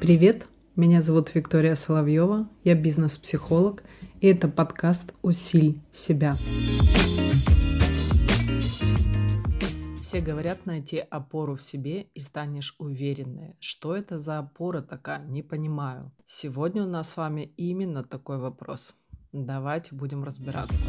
Привет, меня зовут Виктория Соловьева, я бизнес-психолог, и это подкаст «Усиль себя». Все говорят найти опору в себе и станешь уверенной. Что это за опора такая? Не понимаю. Сегодня у нас с вами именно такой вопрос. Давайте будем разбираться.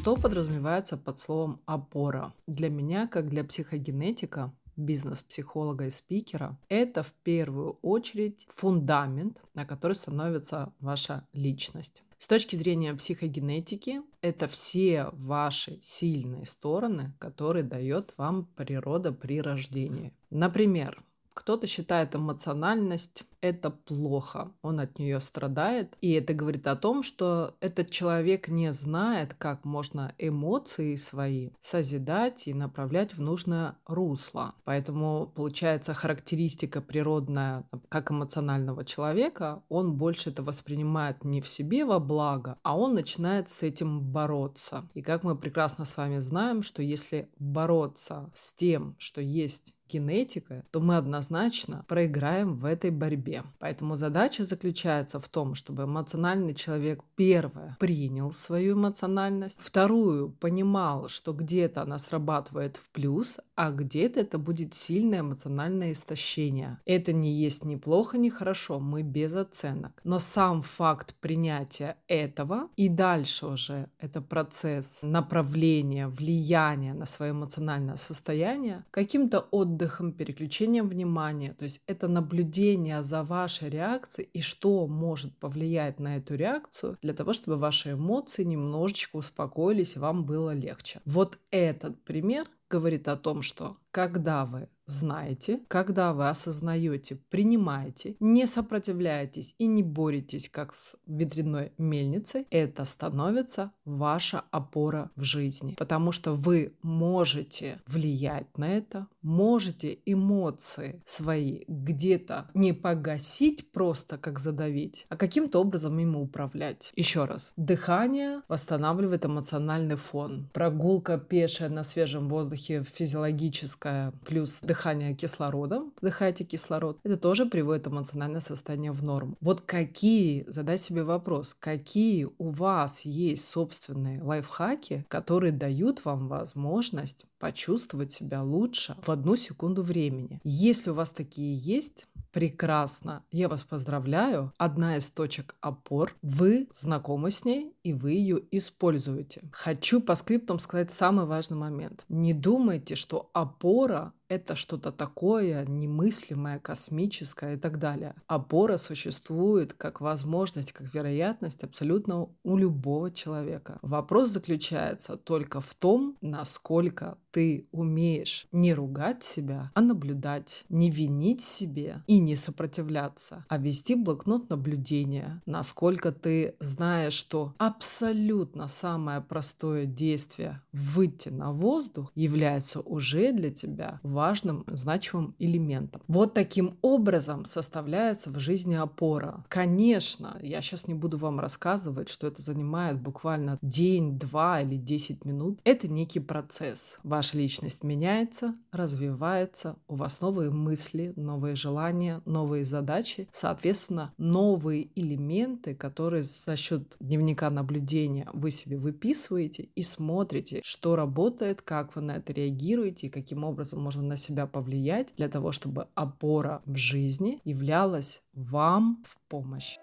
Что подразумевается под словом опора? Для меня, как для психогенетика, бизнес-психолога и спикера, это в первую очередь фундамент, на который становится ваша личность. С точки зрения психогенетики, это все ваши сильные стороны, которые дает вам природа при рождении. Например, кто-то считает эмоциональность это плохо, он от нее страдает, и это говорит о том, что этот человек не знает, как можно эмоции свои созидать и направлять в нужное русло. Поэтому получается характеристика природная как эмоционального человека, он больше это воспринимает не в себе во благо, а он начинает с этим бороться. И как мы прекрасно с вами знаем, что если бороться с тем, что есть генетика, то мы однозначно проиграем в этой борьбе. Поэтому задача заключается в том, чтобы эмоциональный человек, первое, принял свою эмоциональность, вторую, понимал, что где-то она срабатывает в плюс, а где-то это будет сильное эмоциональное истощение. Это не есть ни плохо, ни хорошо, мы без оценок. Но сам факт принятия этого и дальше уже это процесс направления, влияния на свое эмоциональное состояние каким-то отдыхом, переключением внимания. То есть это наблюдение за вашей реакцией и что может повлиять на эту реакцию для того, чтобы ваши эмоции немножечко успокоились и вам было легче. Вот этот пример говорит о том, что когда вы знаете, когда вы осознаете, принимаете, не сопротивляетесь и не боретесь, как с ветряной мельницей, это становится ваша опора в жизни. Потому что вы можете влиять на это, можете эмоции свои где-то не погасить просто, как задавить, а каким-то образом ими управлять. Еще раз. Дыхание восстанавливает эмоциональный фон. Прогулка пешая на свежем воздухе физиологическая, плюс дыхание дыхание кислородом, вдыхаете кислород, это тоже приводит эмоциональное состояние в норму. Вот какие, задай себе вопрос, какие у вас есть собственные лайфхаки, которые дают вам возможность почувствовать себя лучше в одну секунду времени. Если у вас такие есть, прекрасно. Я вас поздравляю. Одна из точек опор. Вы знакомы с ней, и вы ее используете. Хочу по скриптам сказать самый важный момент. Не думайте, что опора это что-то такое немыслимое, космическое и так далее. Опора существует как возможность, как вероятность абсолютно у любого человека. Вопрос заключается только в том, насколько ты умеешь не ругать себя, а наблюдать, не винить себе и не сопротивляться, а вести блокнот наблюдения, насколько ты знаешь, что абсолютно самое простое действие выйти на воздух является уже для тебя важным, значимым элементом. Вот таким образом составляется в жизни опора. Конечно, я сейчас не буду вам рассказывать, что это занимает буквально день, два или десять минут. Это некий процесс. Ваша личность меняется, развивается, у вас новые мысли, новые желания, новые задачи, соответственно, новые элементы, которые за счет дневника наблюдения вы себе выписываете и смотрите, что работает, как вы на это реагируете и каким образом можно на себя повлиять для того, чтобы опора в жизни являлась вам в помощь.